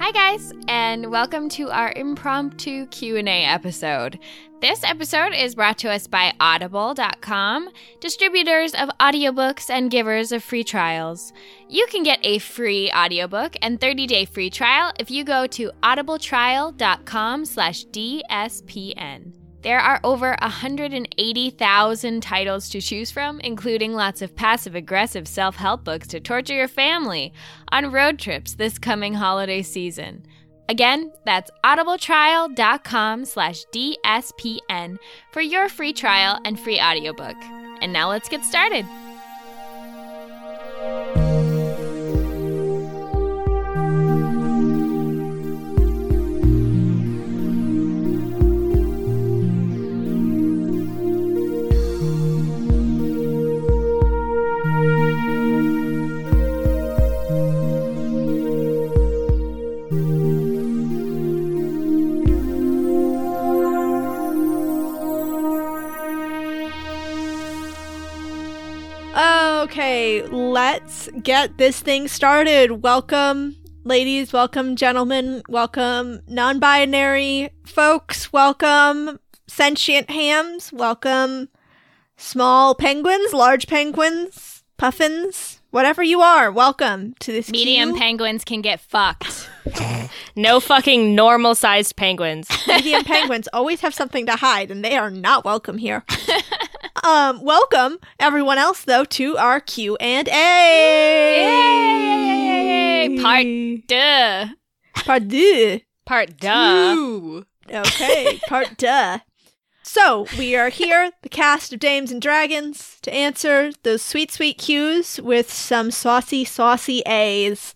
Hi guys, and welcome to our impromptu Q&A episode. This episode is brought to us by audible.com, distributors of audiobooks and givers of free trials. You can get a free audiobook and 30-day free trial if you go to audibletrial.com/dspn. There are over 180,000 titles to choose from, including lots of passive aggressive self help books to torture your family on road trips this coming holiday season. Again, that's audibletrial.com slash DSPN for your free trial and free audiobook. And now let's get started. Okay, let's get this thing started. Welcome, ladies, welcome, gentlemen, welcome, non binary folks, welcome, sentient hams, welcome, small penguins, large penguins, puffins, whatever you are, welcome to this Medium Q- penguins can get fucked. No fucking normal sized penguins. medium penguins always have something to hide, and they are not welcome here. um, welcome everyone else though to our Q and A. Yay! Part duh. Part deux. Part duh. Ooh. Okay, part duh. So we are here, the cast of Dames and Dragons, to answer those sweet, sweet cues with some saucy, saucy A's.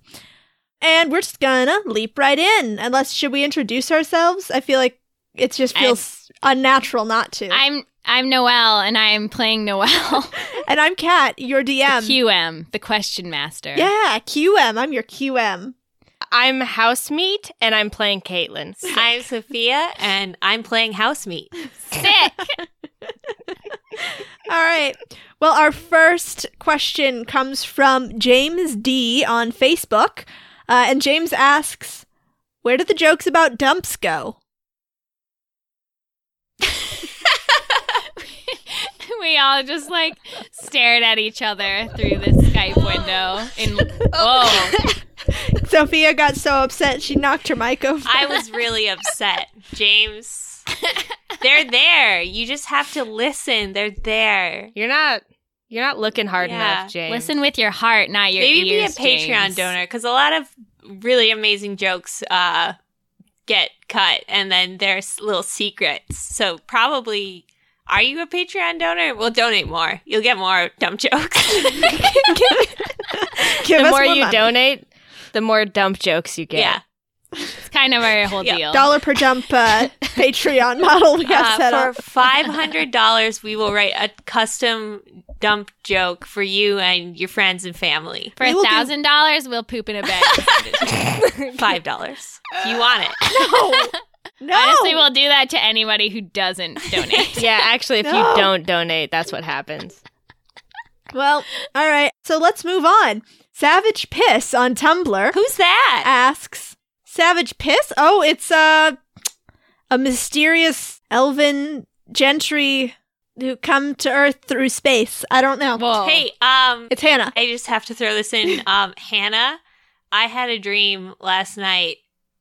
And we're just gonna leap right in. Unless should we introduce ourselves? I feel like it just feels unnatural not to. I'm I'm Noelle and I'm playing Noelle. and I'm Kat, your DM. QM, the question master. Yeah, QM. I'm your QM. I'm housemeat and I'm playing Caitlin. I'm Sophia, and I'm playing house meat. Sick. All right. Well, our first question comes from James D on Facebook. Uh, and James asks, Where did the jokes about dumps go? We all just like stared at each other through the Skype window. In oh, Sophia got so upset she knocked her mic over. I was really upset. James, they're there. You just have to listen. They're there. You're not you're not looking hard Yeah. enough, James. listen with your heart, not your Maybe ears. Maybe be a Patreon James. donor because a lot of really amazing jokes uh, get cut, and then there's little secrets. So probably. Are you a Patreon donor? We'll donate more. You'll get more dumb jokes. Give the us more you money. donate, the more dump jokes you get. yeah. It's kind of our whole Yeah. deal. Dollar per jump uh, Patreon model we got Uh, set for up. five hundred dollars, we will write a custom dump joke for you and your friends and family. For a thousand dollars, we'll poop in a bag. Five dollars. You want it. No. No. Honestly, we'll do that to anybody who doesn't donate. Yeah, actually if No. you don't donate, that's what happens. well, all right. So let's move on. Savage Piss on Tumblr Who's that? asks, Savage Piss? Oh, it's uh, a mysterious elven gentry who come to Earth through space. I don't know. Whoa. Hey, um, It's Hannah. I just have to throw this in. Um, Hannah, I had a dream last night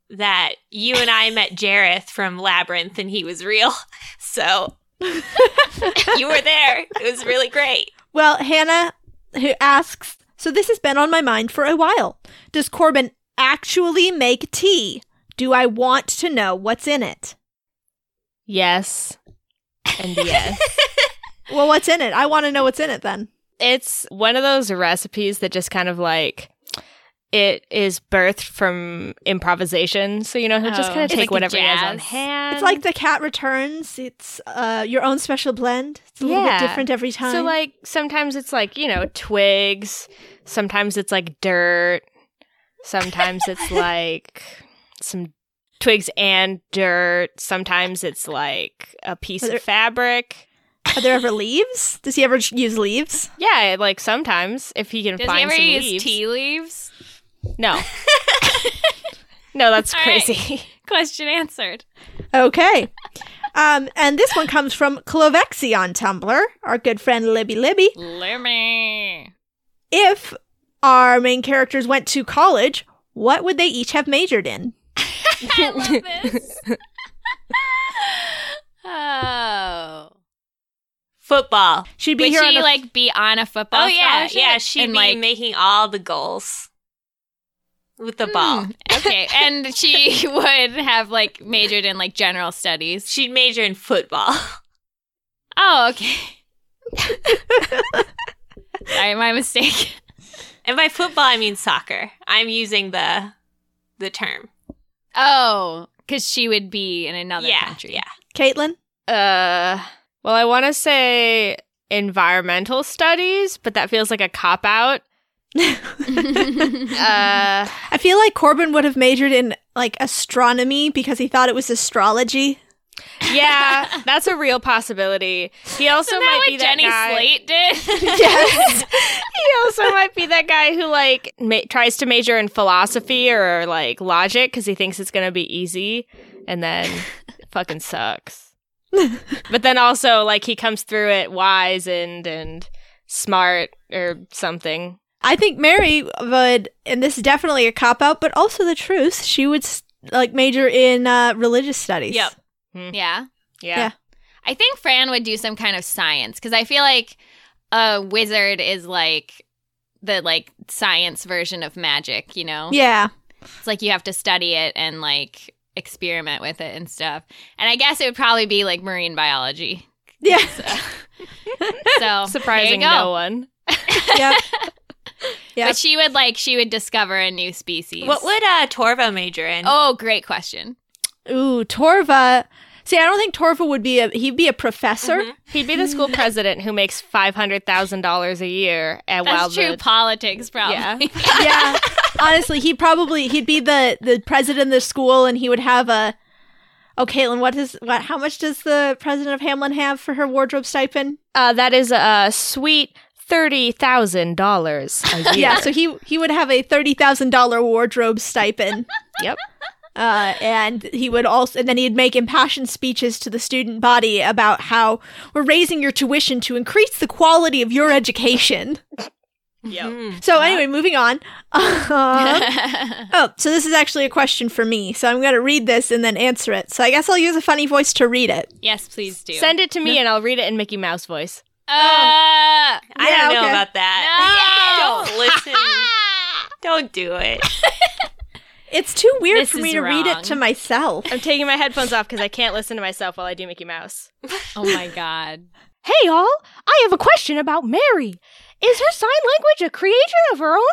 that you and I met Jareth from Labyrinth, and he was real. So you were there. It was really great. Well, Hannah who asks, so this has been on my mind for a while. Does Corbin actually make tea? Do I want to know what's in it? Yes. And yes. Well, what's in it? I want to know what's in it then. it's one of those recipes that just kind of like it is birthed from improvisation. So you know, he'll just Oh. kind of take like whatever he has on hand. It's like the cat returns. It's uh, your own special blend. It's a little bit different every time. So like sometimes it's like, you know, twigs, sometimes it's like dirt, sometimes it's like some twigs and dirt, sometimes it's like a piece there- of fabric. Are there ever leaves? Does he ever use leaves? Yeah, like sometimes if he can Does find he ever some use leaves. tea leaves? No. No, that's All right. crazy. Question answered. Okay. Um, and this one comes from Clovexy on Tumblr, our good friend Libby Libby. Libby. If our main characters went to college, what would they each have majored in? I love this. oh. Football. She'd be Would here she on a like be on a football Oh yeah, yeah. She'd and be like making all the goals with the ball. Hmm, okay, and she would have like majored in like general studies. She'd major in football. Oh, okay. Sorry, my mistake. And by football, I mean soccer. I'm using the the term. Oh, because she would be in another yeah, country. yeah. Caitlin? Uh, well, I want to say environmental studies, but that feels like a cop out. Uh, I feel like Corbin would have majored in like astronomy because he thought it was astrology. yeah, that's a real possibility. He also Isn't might that be what that Jenny guy. Slate did? Yes. he also might be that guy who like ma- tries to major in philosophy or like logic because he thinks it's gonna be easy, and then it fucking sucks. but then also like he comes through it wise and and smart or something. I think Mary would, and this is definitely a cop out, but also the truth. She would like major in uh, religious studies. Yep. Hmm. yeah. Yeah. Yeah. I think Fran would do some kind of science because I feel like a wizard is like the like science version of magic, you know? Yeah. It's like you have to study it and like experiment with it and stuff. And I guess it would probably be like marine biology. Yeah. So Surprising there you no one. yep. Yep. But she would like she would discover a new species. What would uh, Torva major in? Oh, great question. Ooh, Torva. See, I don't think Torva would be a. He'd be a professor. Mhm. He'd be the school president who makes five hundred thousand dollars a year, and while true the politics, probably. Yeah. yeah. Honestly, he'd probably he'd be the the president of the school, and he would have a. Oh, Caitlin, what is what? How much does the president of Hamlin have for her wardrobe stipend? uh, that is a sweet thirty thousand dollars a year. Yeah, so he he would have a thirty thousand dollar wardrobe stipend. Yep. Uh, and he would also, and then he'd make impassioned speeches to the student body about how we're raising your tuition to increase the quality of your education. Yep. Mhm. So anyway, moving on. Um, oh, so this is actually a question for me. So I'm going to read this and then answer it. So I guess I'll use a funny voice to read it. yes, please do. Send it to me, and I'll read it in Mickey Mouse voice. Uh, I Yeah, don't know okay. about that. No. don't listen. don't do it. It's too weird This for me to read it to myself. I'm taking my headphones off because I can't listen to myself while I do Mickey Mouse. oh my god. Hey, all! I have a question about Mary. Is her sign language a creation of her own?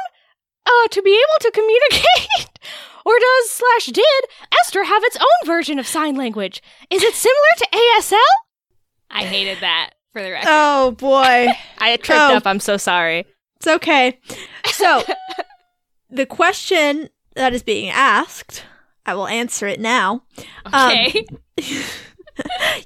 Uh, to be able to communicate? or does slash did Esther have its own version of sign language? Is it similar to ASL? I hated that for the record. Oh boy. I tripped Oh. up. I'm so sorry. It's okay. So, the question that is being asked, I will answer it now. Um, okay.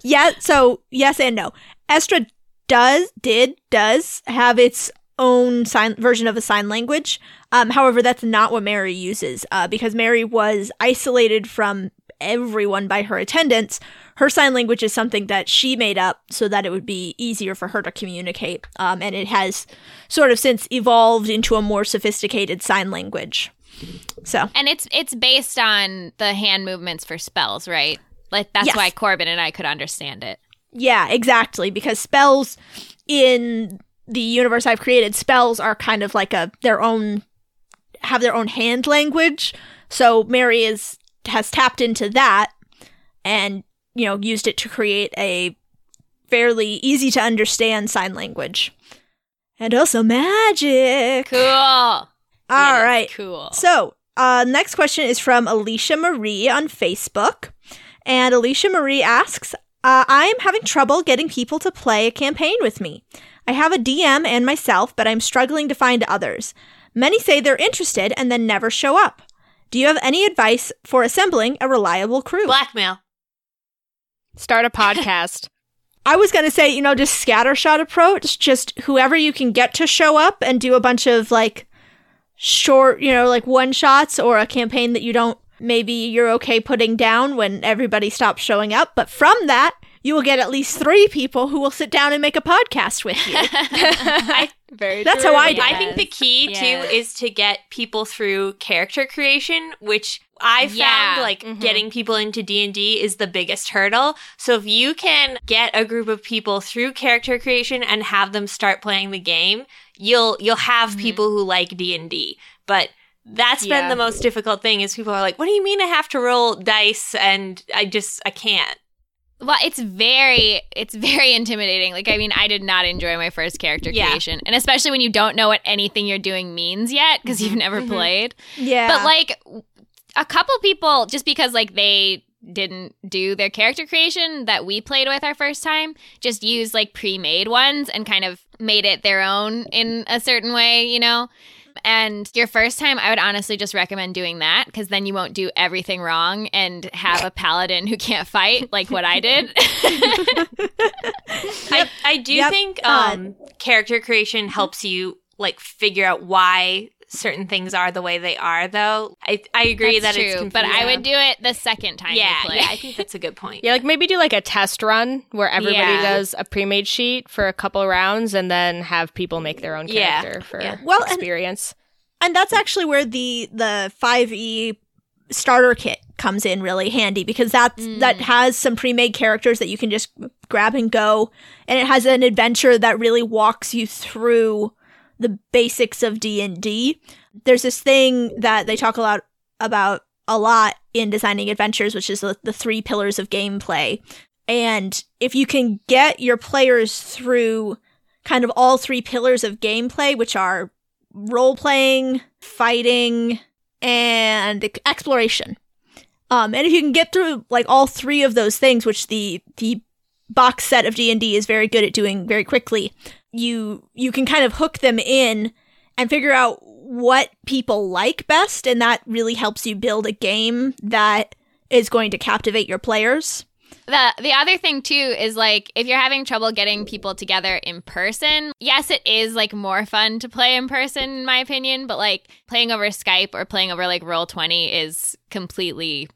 yeah, so yes and no. Estra does, did, does have its own sign version of a sign language. Um, however, that's not what Mary uses uh, because Mary was isolated from everyone by her attendants. Her sign language is something that she made up so that it would be easier for her to communicate. Um, and it has sort of since evolved into a more sophisticated sign language. So, and it's it's based on the hand movements for spells, right? Like that's Yes. why Corbin and I could understand it. Yeah, exactly. Because spells in the universe I've created, spells are kind of like a their own have their own hand language. So Mary is has tapped into that and you know used it to create a fairly easy to understand sign language. And also magic. Cool. All is right. Cool. So, uh, next question is from Alicia Marie on Facebook. And Alicia Marie asks uh, I am having trouble getting people to play a campaign with me. I have a DM and myself, but I'm struggling to find others. Many say they're interested and then never show up. Do you have any advice for assembling a reliable crew? Blackmail. Start a podcast. I was going to say, you know, just scattershot approach, just whoever you can get to show up and do a bunch of like short, you know, like one shots or a campaign that you don't maybe you're okay putting down when everybody stops showing up. But from that, you will get at least three people who will sit down and make a podcast with you. Very That's true. how I do I think the key Yes. too is to get people through character creation, which I found Yeah. like Mhm. getting people into D&D is the biggest hurdle. So if you can get a group of people through character creation and have them start playing the game, you'll you'll have Mhm. people who like D&D. But that's been the most difficult thing is people are like, "What do you mean I have to roll dice and I just I can't." Well, it's very it's very intimidating. Like I mean, I did not enjoy my first character Yeah. creation. And especially when you don't know what anything you're doing means yet because you've never Mhm. played. yeah. But like a couple people just because like they didn't do their character creation that we played with our first time, just used like pre-made ones and kind of made it their own in a certain way, you know? And your first time, I would honestly just recommend doing that because then you won't do everything wrong and have a paladin who can't fight like what I did. I, I do Yep. think Uh, um, character creation helps you like figure out why certain things are the way they are. Though I I agree That's that it's true, but I would do it the second time. yeah you play. yeah I think that's a good point. Yeah, like maybe do like a test run where everybody Yeah. does a pre-made sheet for a couple rounds, and then have people make their own Yeah, character for yeah. Well, and- experience. and that's actually where the the 5e starter kit comes in really handy because that's Mm. that has some pre-made characters that you can just grab and go and it has an adventure that really walks you through the basics of D&D. There's this thing that they talk a lot about a lot in designing adventures which is the, the three pillars of gameplay. And if you can get your players through kind of all three pillars of gameplay which are role playing, fighting, and exploration. Um, and if you can get through like all three of those things, which the the box set of D and D is very good at doing very quickly, you you can kind of hook them in and figure out what people like best, and that really helps you build a game that is going to captivate your players. The the other thing too is like if you're having trouble getting people together in person, yes, it is like more fun to play in person in my opinion, but like playing over Skype or playing over like Roll Twenty is completely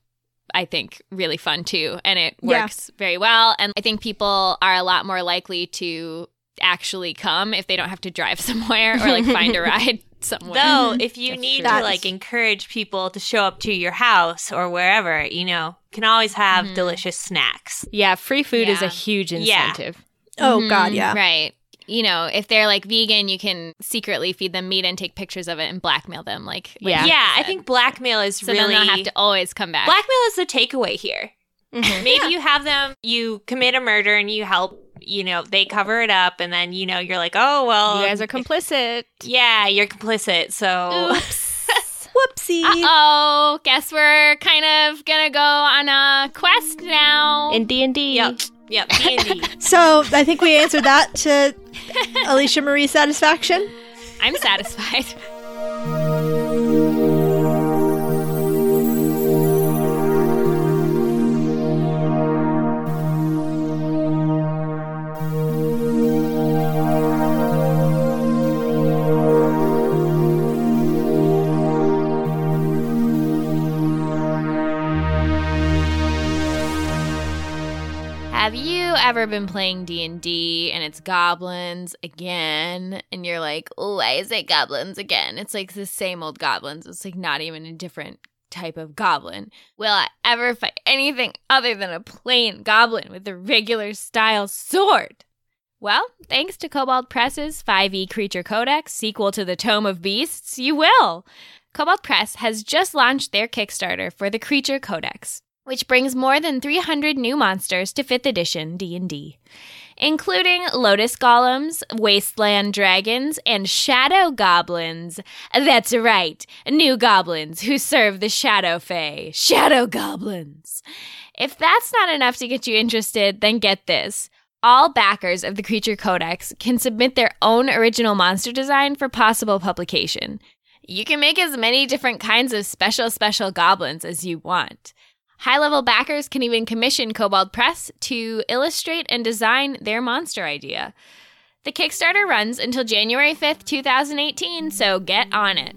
I think really fun too and it Yeah. works very well and I think people are a lot more likely to actually come if they don't have to drive somewhere or like find a ride somewhere. Though, if you That's need true. to like encourage people to show up to your house or wherever, you know, can always have Mhm. delicious snacks. Yeah, free food is a Yeah. huge Yeah. incentive. Oh Mhm, God, yeah. Right. You know, if they're like vegan, you can secretly feed them meat and take pictures of it and blackmail them. Like, like Yeah. Yeah, I think blackmail is so really then they'll have to always come back. blackmail is the takeaway here. Mhm. Maybe you have them, you commit a murder and you help, you know, they cover it up and then, you know, you're like, oh, well. you guys are complicit. Yeah, you're complicit. So. Whoopsie. oh, guess we're kind of gonna go on a quest now. In D and D, Yep. Yep. D&D. So I think we answered that to Alicia Marie's satisfaction. I'm satisfied. ever been playing D&D and it's goblins again and you're like, "Oh, why is it goblins again?" It's like the same old goblins. It's like not even a different type of goblin. Will I ever fight anything other than a plain goblin with a regular style sword? Well, thanks to Kobold Press's 5e Creature Codex, sequel to the Tome of Beasts, you will. Kobold Press has just launched their Kickstarter for the Creature Codex, which brings more than 300 new monsters to 5th edition D&D, including lotus golems, wasteland dragons, and shadow goblins. That's right, new goblins who serve the Shadow Fae. Shadow goblins. If that's not enough to get you interested, then get this. All backers of the Creature Codex can submit their own original monster design for possible publication. You can make as many different kinds of special, special goblins as you want. High level backers can even commission Kobold Press to illustrate and design their monster idea. The Kickstarter runs until January 5th, 2018, so get on it.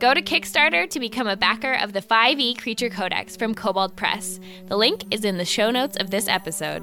Go to Kickstarter to become a backer of the 5e Creature Codex from Kobold Press. The link is in the show notes of this episode.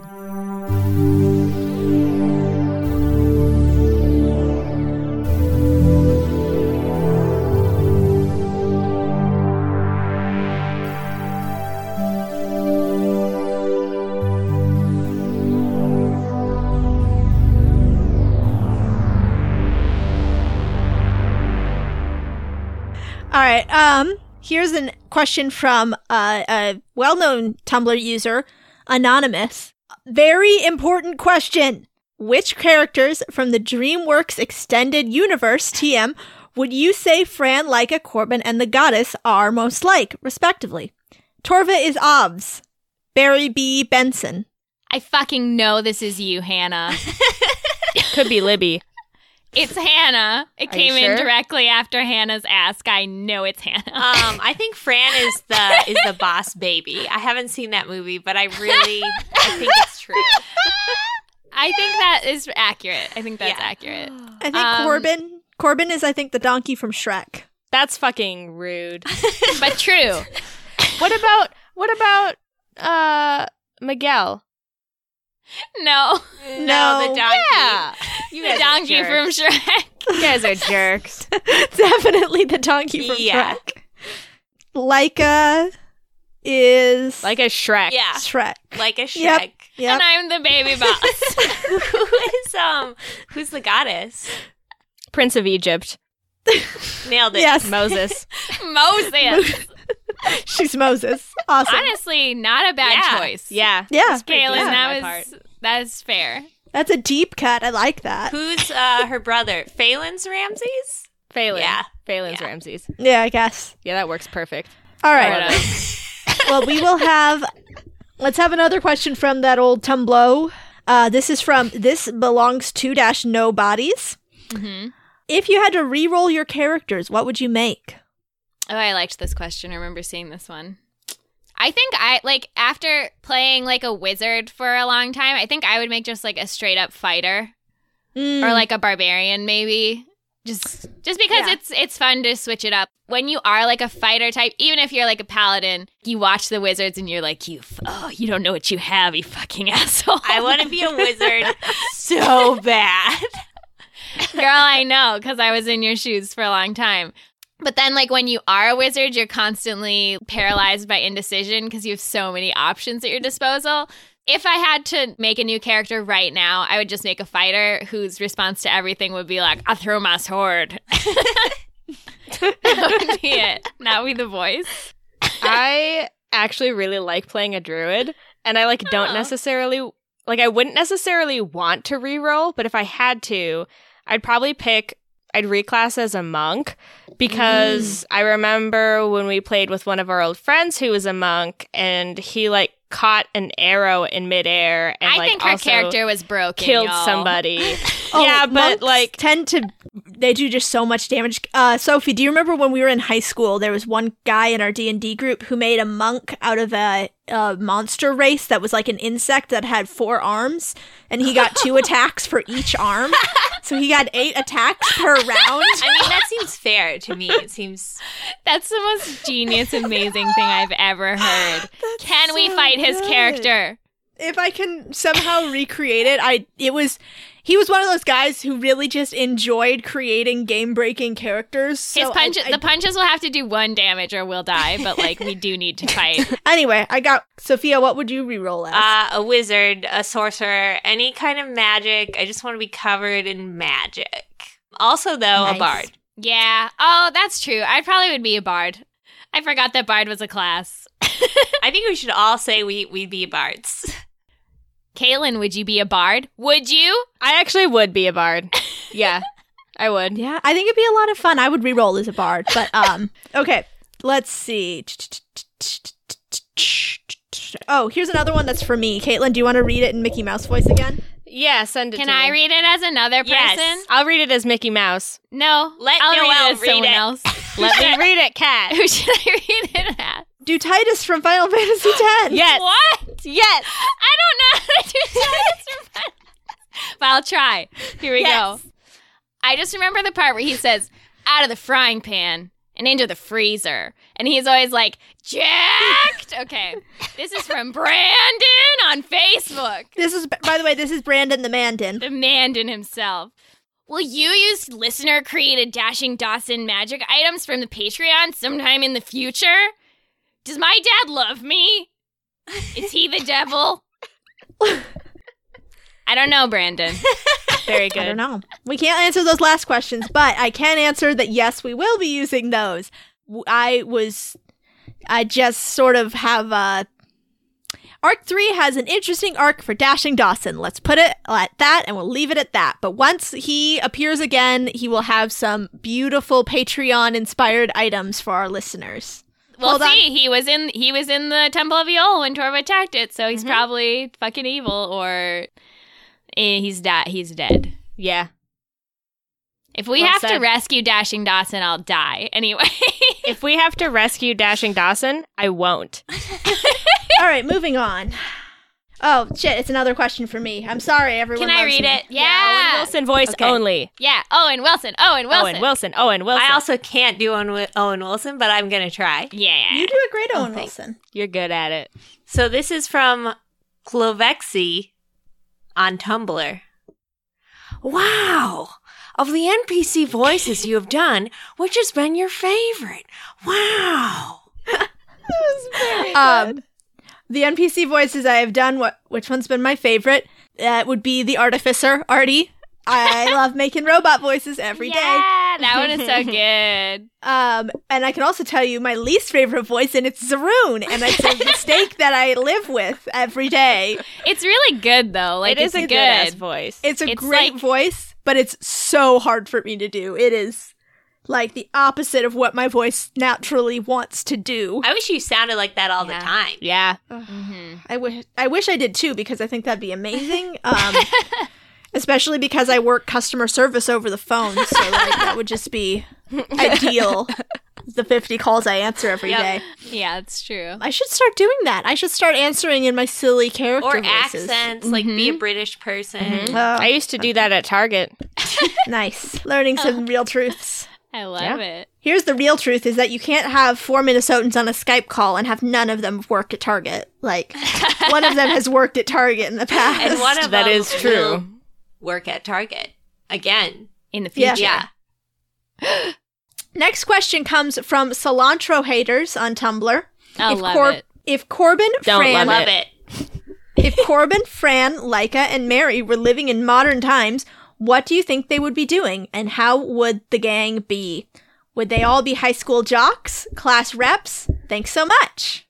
Right. Um, here's a question from uh, a well-known Tumblr user, Anonymous. Very important question. Which characters from the DreamWorks Extended Universe TM would you say Fran, Leica, Corbin, and the Goddess are most like, respectively? Torva is Ovs. Barry B. Benson. I fucking know this is you, Hannah. Could be Libby. It's Hannah. It Are you came in sure? directly after Hannah's ask. I know it's Hannah. Um, I think Fran is the is the boss baby. I haven't seen that movie, but I really I think it's true. I think that is accurate. I think that's Yeah. accurate. I think Um, Corbin. Corbin is, I think, the donkey from Shrek. That's fucking rude. But true. what about what about uh Miguel? No. No, the donkey. Yeah. You The donkey from. Shrek. You guys are jerks. Definitely the donkey from Yeah. Shrek. Leica is Like a Shrek. Yeah, Shrek. like a Shrek. Yep. Yep. And I'm the baby boss. Who is um who's the goddess? Prince of Egypt. Nailed it. Yes. Moses. Moses. She's Moses. Awesome. Honestly, not a bad Yeah. choice. Yeah. yeah, pretty Kaylin, good that was that's fair. that's a deep cut. I like that. Who's uh her brother? Phelan's Ramses? Phelan. Yeah. Phelan's Yeah. Ramses. Yeah, I guess. Yeah, that works perfect. All What right. up? well, we will have. Let's have another question from that old Tumblr. Uh, this is from this belongs to dash no bodies. hmm If you had to re-roll your characters, what would you make? Oh, I liked this question. I remember seeing this one. I think I like after playing like a wizard for a long time, I think I would make just like a straight up fighter Mm. or like a barbarian maybe. Just just because Yeah. it's it's fun to switch it up. When you are like a fighter type, even if you're like a paladin, you watch the wizards and you're like, you f- oh, you don't know what you have, you fucking asshole. I want to be a wizard so bad. Girl, I know because I was in your shoes for a long time. But then, like, when you are a wizard, you're constantly paralyzed by indecision because you have so many options at your disposal. If I had to make a new character right now, I would just make a fighter whose response to everything would be like, I throw my sword. that would be it. That would be the voice. I actually really like playing a druid, and I like don't Oh. necessarily like I wouldn't necessarily want to reroll, but if I had to, I'd probably pick I'd reclass as a monk because mm. I remember when we played with one of our old friends who was a monk and he like caught an arrow in midair and I like think her character was broken. killed y'all. somebody. Oh, yeah, but like tend to they do just so much damage. Uh, Sophie, do you remember when we were in high school? There was one guy in our D and D group who made a monk out of a, a monster race that was like an insect that had four arms, and he got two attacks for each arm. So he got eight attacks per round. I mean, that seems fair to me. It seems That's the most genius, amazing thing I've ever heard. Can we so fight his character? If I can somehow recreate it, I it was he was one of those guys who really just enjoyed creating game breaking characters. So I- punch, I- the punches will have to do one damage or we'll die. But like, we do need to fight. anyway, I got Sophia. What would you re-roll as? uh, a wizard, a sorcerer, any kind of magic. I just want to be covered in magic. Also, though, Nice. a bard. yeah. Oh, that's true. I probably would be a bard. I forgot that bard was a class. I think we should all say we we'd be bards. Kaylin, would you be a bard? Would you? I actually would be a bard. Yeah. I would. yeah, I think it'd be a lot of fun. I would re-roll as a bard, but um, okay. Let's see. Oh, here's another one that's for me. Caitlin, do you want to read it in Mickey Mouse voice again? Yeah, send it Can to I me. read it as another person? Yes. I'll read it as Mickey Mouse. No. Let I'll Noelle read it as read someone it. else. Let me read it, Cat. Who should I read it as? Do Tidus from Final Fantasy X. Yes. What? Yes. I don't know how to do Tidus from Final But I'll try. Here we Yes. go. I just remember the part where he says, out of the frying pan and into the freezer. And he's always like, jacked. Okay. This is from Brandon on Facebook. This is, by the way, this is Brandon the Mandan. The Mandan himself. Will you use listener created Dashing Dawson magic items from the Patreon sometime in the future? Does my dad love me? Is he the devil? I don't know, Brandon. Very good. I don't know. We can't answer those last questions, but I can answer that yes, we will be using those. I was, I just sort of have uh Arc 3 has an interesting arc for Dashing Dawson. Let's put it at that and we'll leave it at that. But once he appears again, he will have some beautiful Patreon inspired items for our listeners. We'll Hold on. see. He was in he was in the Temple of Eol when Torva attacked it, so he's probably fucking evil or eh, he's da- he's dead. Yeah. If we Well have to rescue Dashing Dawson, I'll die. Anyway. If we have to rescue Dashing Dawson, I won't. All right, moving on. Oh, shit, it's another question for me. I'm sorry, everyone. Can I loves read me. it? Yeah. Owen Wilson voice Okay. only. Yeah. Owen Wilson. Owen Wilson. Owen Wilson. Owen Wilson. I also can't do Owen, Owen Wilson, but I'm going to try. Yeah. You do a great Owen thanks. Wilson. You're good at it. So this is from Clovexy on Tumblr. Wow! Of the NPC voices you have done, which has been your favorite? Wow! That was very good. Um, the NPC voices I have done, what which one's been my favorite? That would be the Artificer, Artie. I love making robot voices every day. Yeah, that one is so good. Um, and I can also tell you my least favorite voice, and it's Zaroon, and it's a mistake that I live with every day. It's really good though. Like it is it's a good ass voice. It's a It's great like- voice, but it's so hard for me to do. It is like the opposite of what my voice naturally wants to do. I wish you sounded like that all Yeah. the time. yeah. Mhm. I wish I wish I did too because I think that'd be amazing. Um, especially because I work customer service over the phone, so like that would just be ideal. The 50 calls I answer every Yep. day. Yeah, it's true. I should start doing that. I should start answering in my silly character Or voices. accents, like be a British person. Oh, I used to do that at Target. nice. Learning some real truths. I love Yeah. it. Here's the real truth is that you can't have four Minnesotans on a Skype call and have none of them work at Target. Like one of them has worked at Target in the past. And one of That them is true. will work at Target again. In the future. Yeah. Next question comes from cilantro haters on Tumblr. I if love Cor- it. If Corbin, Don't Fran, love Love it. if Corbin, Fran, Leica, and Mary were living in modern times, what do you think they would be doing, and how would the gang be? Would they all be high school jocks, class reps? Thanks so much.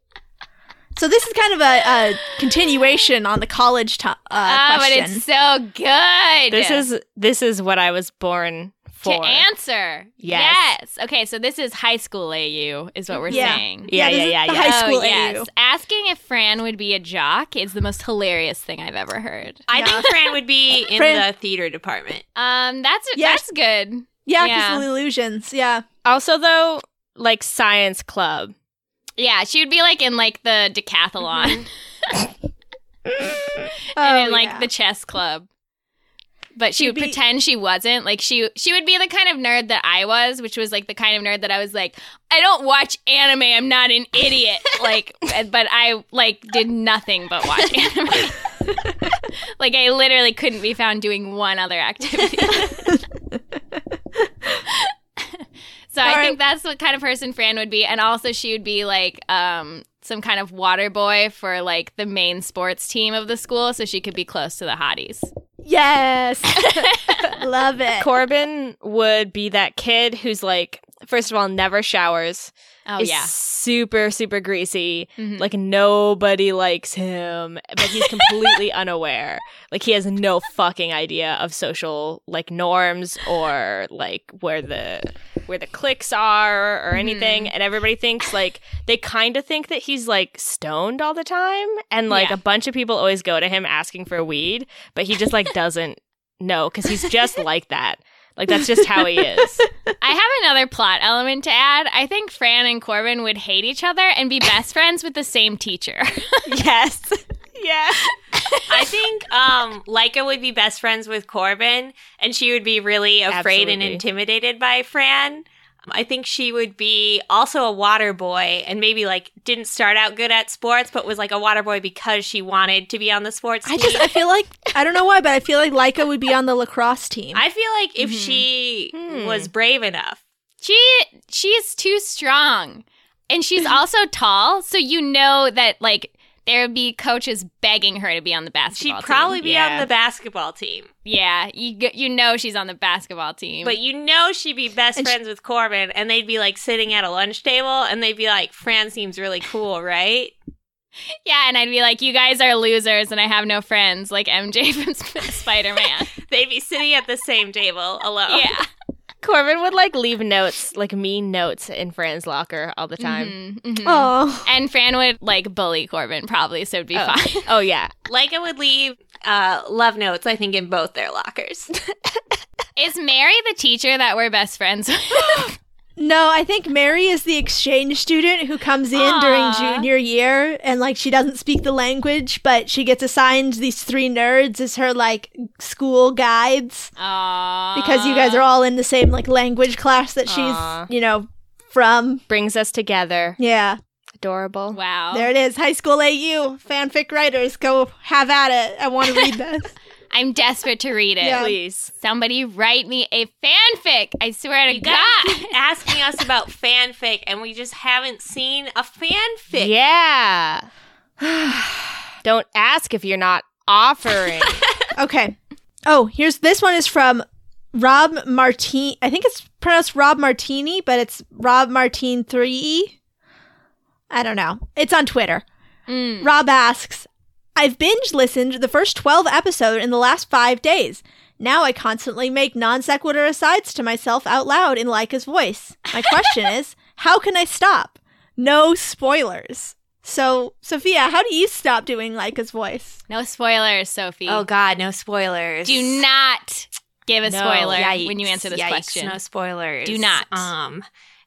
So this is kind of a, a continuation on the college to- uh, Ah, but it's so good. This is this is what I was born to answer. Yes. Yes. Okay, so this is high school AU, is what we're Yeah. saying. Yeah, this yeah, is yeah, the yeah. high school oh, yes. Asking if Fran would be a jock is the most hilarious thing I've ever heard. I Yeah. think Fran would be in Fran- the theater department. Um, that's Yes. that's good. Yeah, Yeah. because illusions. Yeah. Also, though, like science club. Yeah, she would be like in like the decathlon Oh, and in like yeah. the chess club. But she She'd would be- pretend she wasn't. Like she she would be the kind of nerd that I was, which was like the kind of nerd that I was like, I don't watch anime, I'm not an idiot. like but I like did nothing but watch anime. like I literally couldn't be found doing one other activity. So All I right. think that's what kind of person Fran would be, and also she would be like um, some kind of water boy for like the main sports team of the school, so she could be close to the hotties. Yes. Love it. Corbin would be that kid who's like, first of all, never showers. Oh is yeah, super super greasy. Mhm. Like nobody likes him, but he's completely unaware. Like he has no fucking idea of social like norms or like where the where the cliques are or mm-hmm. anything. And everybody thinks like they kind of think that he's like stoned all the time, and like Yeah. a bunch of people always go to him asking for weed, but he just like doesn't know because he's just like that. Like that's just how he is. I have another plot element to add. I think Fran and Corbin would hate each other and be best friends with the same teacher. yes. Yeah. I think um Leica would be best friends with Corbin and she would be really afraid and intimidated by Fran. I think she would be also a water boy and maybe like didn't start out good at sports, but was like a water boy because she wanted to be on the sports I just I feel like I don't know why, but I feel like Leica would be on the lacrosse team. I feel like if Mm-hmm. Mhm. she Hmm. was brave enough, She she's too strong. And she's also tall, so you know that like there would be coaches begging her to be on the basketball team. she'd probably team. be Yeah. on the basketball team. Yeah, you you know she's on the basketball team. But you know she'd be best And she- friends with Corbin, and they'd be like sitting at a lunch table, and they'd be like, "Fran seems really cool, right?" yeah, and I'd be like, "You guys are losers, and I have no friends," like MJ from Spider Man. They'd be sitting at the same table alone. yeah, Corbin would like leave notes, like mean notes in Fran's locker all the time. Mhm, mhm. oh, And Fran would like bully Corbin probably, so it'd be Oh. fine. Oh yeah. Leica would leave uh, love notes, I think, in both their lockers. Is Mary the teacher that we're best friends with? no, I think Mary is the exchange student who comes in Aw. during junior year and like she doesn't speak the language, but she gets assigned these three nerds as her like school guides Aww. because you guys are all in the same like language class that she's, Aw. you know, from. Brings us together. Yeah. Adorable. Wow. There it is. High school AU. Fanfic writers, go have at it. I want to read this. I'm desperate to read it. Yeah. Please. Somebody write me a fanfic. I swear to You guys God. keep asking us about fanfic, and we just haven't seen a fanfic. Yeah. Don't ask if you're not offering. Okay. Oh, here's this one is from Rob Martin. I think it's pronounced Rob Martini, but it's Rob Martin 3E. I don't know. It's on Twitter. Mm. Rob asks, I've binge listened the first 12 episode in the last five days. Now I constantly make non sequitur asides to myself out loud in Leica's voice. My question is, how can I stop? No spoilers. So, Sophia, how do you stop doing Leica's voice? No spoilers, Sophie. Oh God, no spoilers. Do not give a No. spoiler Yikes. when you answer this Yikes, question. No spoilers. Do not. Um,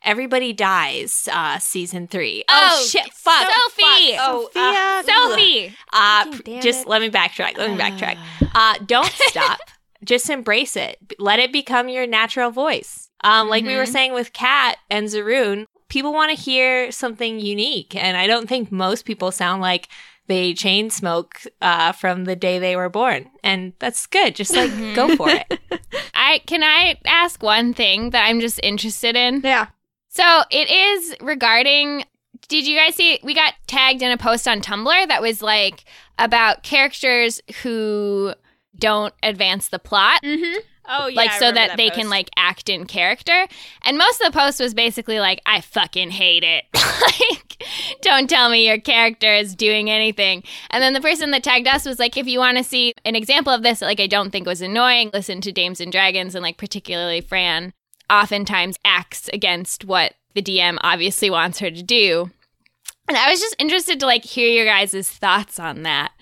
everybody dies. Uh, season three. Oh, shit! Fuck, Sophie! Fuck. Oh, uh, Sophie! Uh, Fucking just it. let me backtrack. Let me backtrack. Uh, don't stop. just embrace it. Let it become your natural voice. Um, like we were Mhm. saying with Kat and Zaroon, people want to hear something unique, and I don't think most people sound like they chain smoke uh, from the day they were born, and that's good. Just like go for it. I can I ask one thing that I'm just interested in? Yeah. So it is regarding. Did you guys see? We got tagged in a post on Tumblr that was like about characters who don't advance the plot. Mm-hmm. oh yeah. like so remember that, they can like act in character. And most of the post was basically like, I fucking hate it. like, don't tell me your character is doing anything. And then the person that tagged us was like, if you want to see an example of this, like I don't think was annoying, listen to Dames and Dragons and like particularly Fran oftentimes acts against what the DM obviously wants her to do. And I was just interested to like hear your guys' thoughts on that.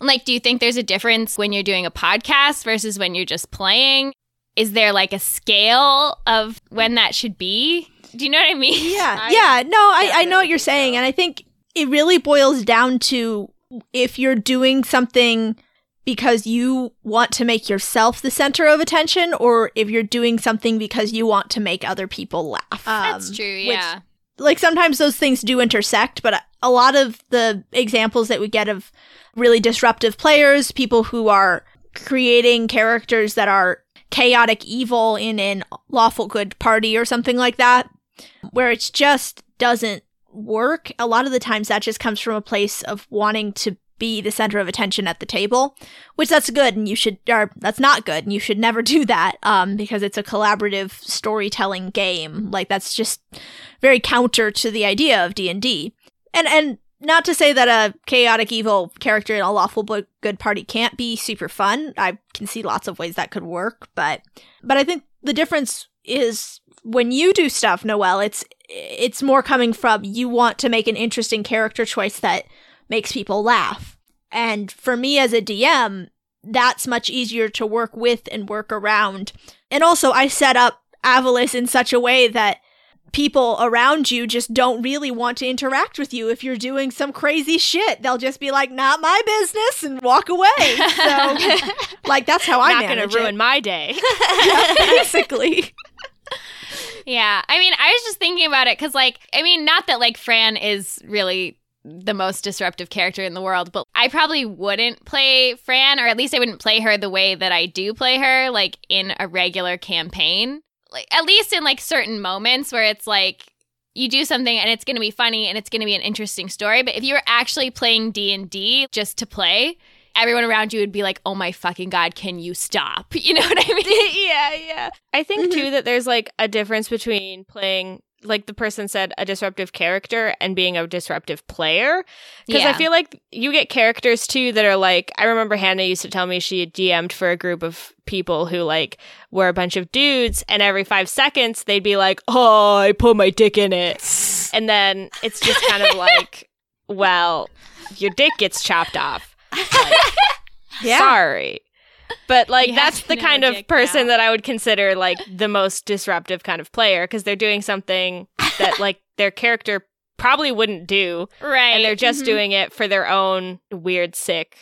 Like, do you think there's a difference when you're doing a podcast versus when you're just playing? Is there like a scale of when that should be? Do you know what I mean? Yeah, I yeah. No, I, I know what you're saying, so. and I think it really boils down to if you're doing something because you want to make yourself the center of attention, or if you're doing something because you want to make other people laugh. That's Um, true. which- Yeah. like sometimes those things do intersect, but a lot of the examples that we get of really disruptive players, people who are creating characters that are chaotic evil in an lawful good party or something like that, where it just doesn't work. A lot of the times that just comes from a place of wanting to be the center of attention at the table, which that's good and you should or that's not good and you should never do that um because it's a collaborative storytelling game. Like that's just very counter to the idea of D&D. And and not to say that a chaotic evil character in a lawful but good party can't be super fun. I can see lots of ways that could work, but but I think the difference is when you do stuff, Noelle, it's it's more coming from you want to make an interesting character choice that makes people laugh. And for me as a DM, that's much easier to work with and work around. And also I set up Avalis in such a way that people around you just don't really want to interact with you if you're doing some crazy shit. They'll just be like, "Not my business," and walk away. So, like that's how I not gonna ruin it. my day. Yeah, basically. Yeah. I mean, I was just thinking about it because, like, I mean, not that, like, Fran is really the most disruptive character in the world, but I probably wouldn't play Fran, or at least I wouldn't play her the way that I do play her, like, in a regular campaign. Like, at least in, like, certain moments where it's like, you do something and it's going to be funny and it's going to be an interesting story but if you were actually playing d&d just to play everyone around you would be like oh my fucking god can you stop you know what i mean yeah, yeah. I think mm-hmm. too that there's like a difference between playing like the person said a disruptive character and being a disruptive player because I feel like you get characters too that are like I remember Hannah used to tell me she had DM'd for a group of people who like were a bunch of dudes and every 5 seconds they'd be like oh I put my dick in it and then it's just kind of like well your dick gets chopped off Like, Yeah. sorry. But like You that's the kind of person now. that I would consider like the most disruptive kind of player because they're doing something that like their character probably wouldn't do right and they're just Mhm. doing it for their own weird sick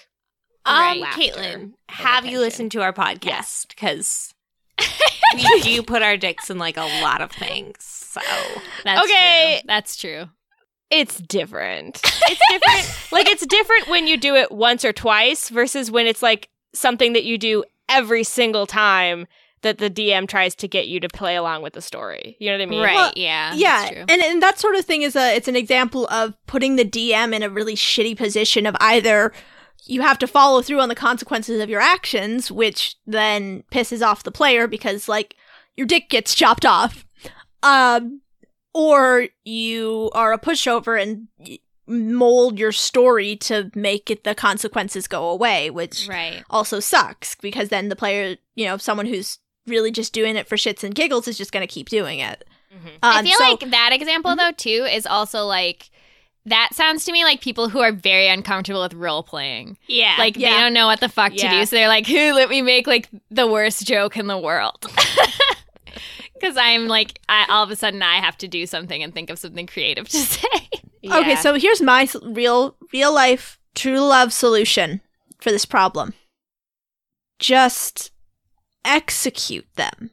Um, laughter Caitlin, and have you listened to our podcast? Because we do put our dicks in like a lot of things. So that's Okay. true. that's true it's different. It's different. like it's different when you do it once or twice versus when it's like something that you do every single time that the DM tries to get you to play along with the story. You know what I mean? right Well, yeah yeah, that's true. and and that sort of thing is a it's an example of putting the DM in a really shitty position of either you have to follow through on the consequences of your actions, which then pisses off the player because like your dick gets chopped off, um, or you are a pushover and y- mold your story to make it the consequences go away, which right also sucks because then the player, you know, someone who's really just doing it for shits and giggles is just going to keep doing it. Mhm. I Um, feel so- like that example though too is also like that sounds to me like people who are very uncomfortable with role playing. yeah, Like they don't know what the fuck to do, so they're like, "Hey, let me make like the worst joke in the world." Because I'm like, I, all of a sudden, I have to do something and think of something creative to say. Okay, so here's my real, real life, true love solution for this problem. Just execute them.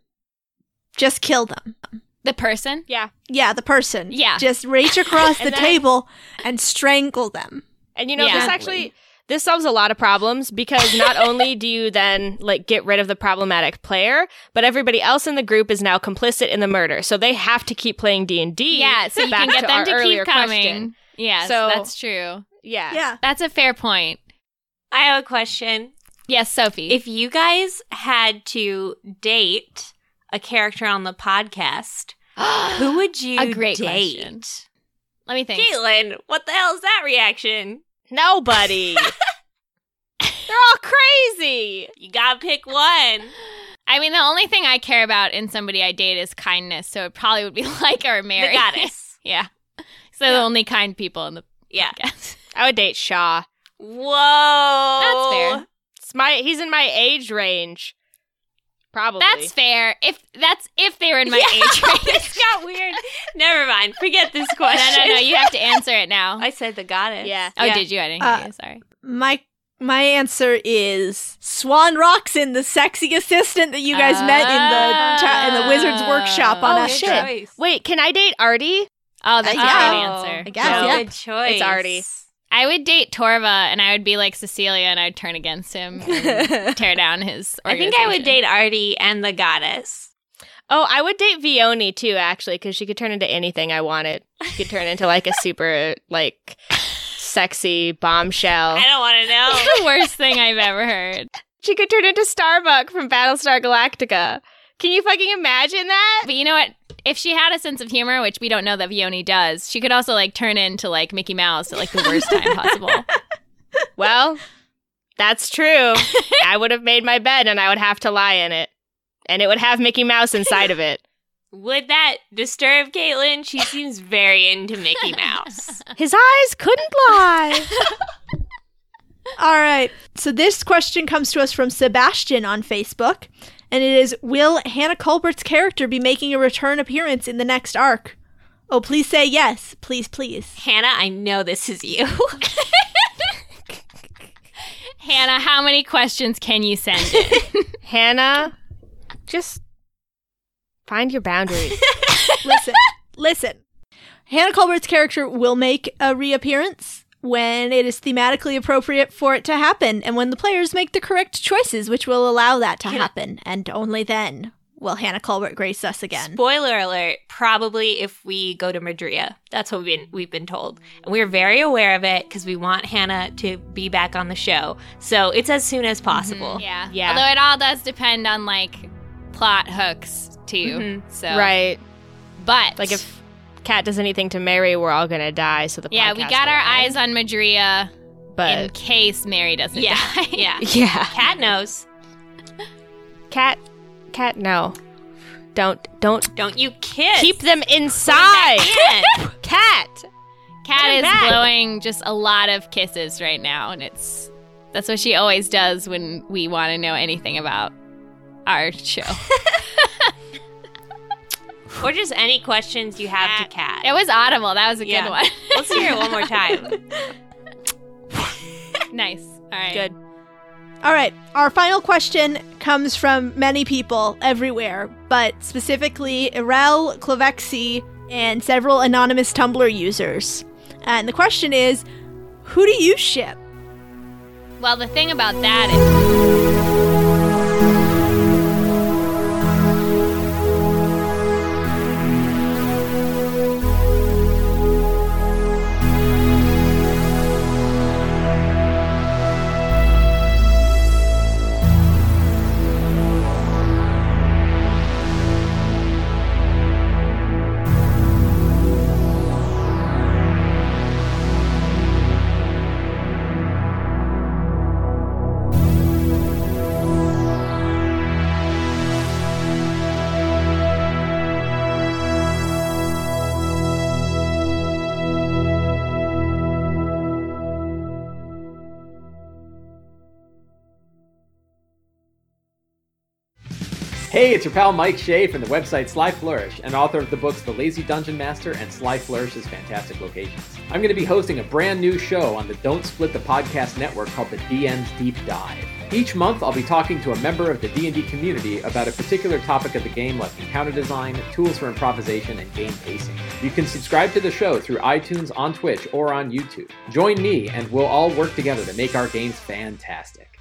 Just kill them. The person, yeah. Yeah, the person. Yeah. Just reach across the then- table and strangle them. And you know, Yeah. this actually this solves a lot of problems because not only do you then like get rid of the problematic player, but everybody else in the group is now complicit in the murder. So they have to keep playing D&D. yeah, so you can get to them to keep coming. question. Yes, So- that's true. Yeah. Yeah. That's a fair point. I have a question. Yes, Sophie. If you guys had to date a character on the podcast, who would you A great date? question. Let me think. Caitlin, what the hell is that reaction? Nobody. They're all crazy. You gotta pick one. I mean, the only thing I care about in somebody I date is kindness, so it probably would be like our Mary. The goddess. yeah. So the only kind people in the Yeah. podcast. I would date Shaw. Whoa. That's fair. It's my he's in my age range. Probably. That's fair. If that's if they were in my Yeah, age range. this got weird. Never mind. Forget this no, question. no, no. No. You have to answer it now. I said the goddess. Yeah. oh, did you? I didn't Uh, hear you. Sorry. My my answer is Swan Roxon, the sexy assistant that you guys met in the ta- in the Wizards Workshop on Oh, a ship. choice. Wait, can I date Artie? Oh, that's yeah. a great Oh, answer. I guess, no, yeah. Good choice. It's Artie. I would date Torva, and I would be like Cecilia, and I'd turn against him, and tear down his. I think I would date Artie and the goddess. Oh, I would date Vioni too, actually, because she could turn into anything I wanted. She could turn into like a super like sexy bombshell. I don't want to know. It's the worst thing I've ever heard. She could turn into Starbuck from Battlestar Galactica. Can you fucking imagine that? But you know what? If she had a sense of humor, which we don't know that Vioni does, she could also like turn into like Mickey Mouse at like the worst time possible. Well, that's true. I would have made my bed and I would have to lie in it. And it would have Mickey Mouse inside of it. Would that disturb Caitlin? She seems very into Mickey Mouse. His eyes couldn't lie. All right. So this question comes to us from Sebastian on Facebook, and it is Will Hannah Culbert's character be making a return appearance in the next arc? Oh, please say yes. Please, please. Hannah, I know this is you. Hannah, how many questions can you send in? Hannah, just find your boundaries. listen, listen. Hannah Colbert's character will make a reappearance when it is thematically appropriate for it to happen and when the players make the correct choices, which will allow that to Can I- happen. And only then will Hannah Colbert grace us again. Spoiler alert, probably if we go to Madria. That's what we've been, we've been told. And we're very aware of it because we want Hannah to be back on the show. So it's as soon as possible. Yeah. Yeah. Although it all does depend on like plot hooks too. Mhm. So Right. But Like if Kat does anything to Mary, we're all gonna die. So the Yeah, we got our end. eyes on Madria but in case Mary doesn't Yeah. die. Yeah. yeah, Cat knows. Cat, Cat, no, don't, don't Don't you kiss. keep them inside. cat. Cat, Kat Put 'em is back. blowing just a lot of kisses right now, and it's that's what she always does when we want to know anything about our show. or just any questions you have to Cat. it was audible. That was a Yeah. good one. Let's hear it one more time. nice. All right. good. All right, our final question comes from many people everywhere, but specifically Irel, Clavexi, and several anonymous Tumblr users. And the question is who do you ship? Well, the thing about that is. Hey, it's your pal Mike Shea from the website Sly Flourish and author of the books The Lazy Dungeon Master and Sly Flourish's Fantastic Locations. I'm going to be hosting a brand new show on the Don't Split the Podcast network called the DM's Deep Dive. Each month, I'll be talking to a member of the D&D community about a particular topic of the game like encounter design, tools for improvisation, and game pacing. You can subscribe to the show through iTunes, on Twitch, or on YouTube. Join me and we'll all work together to make our games fantastic.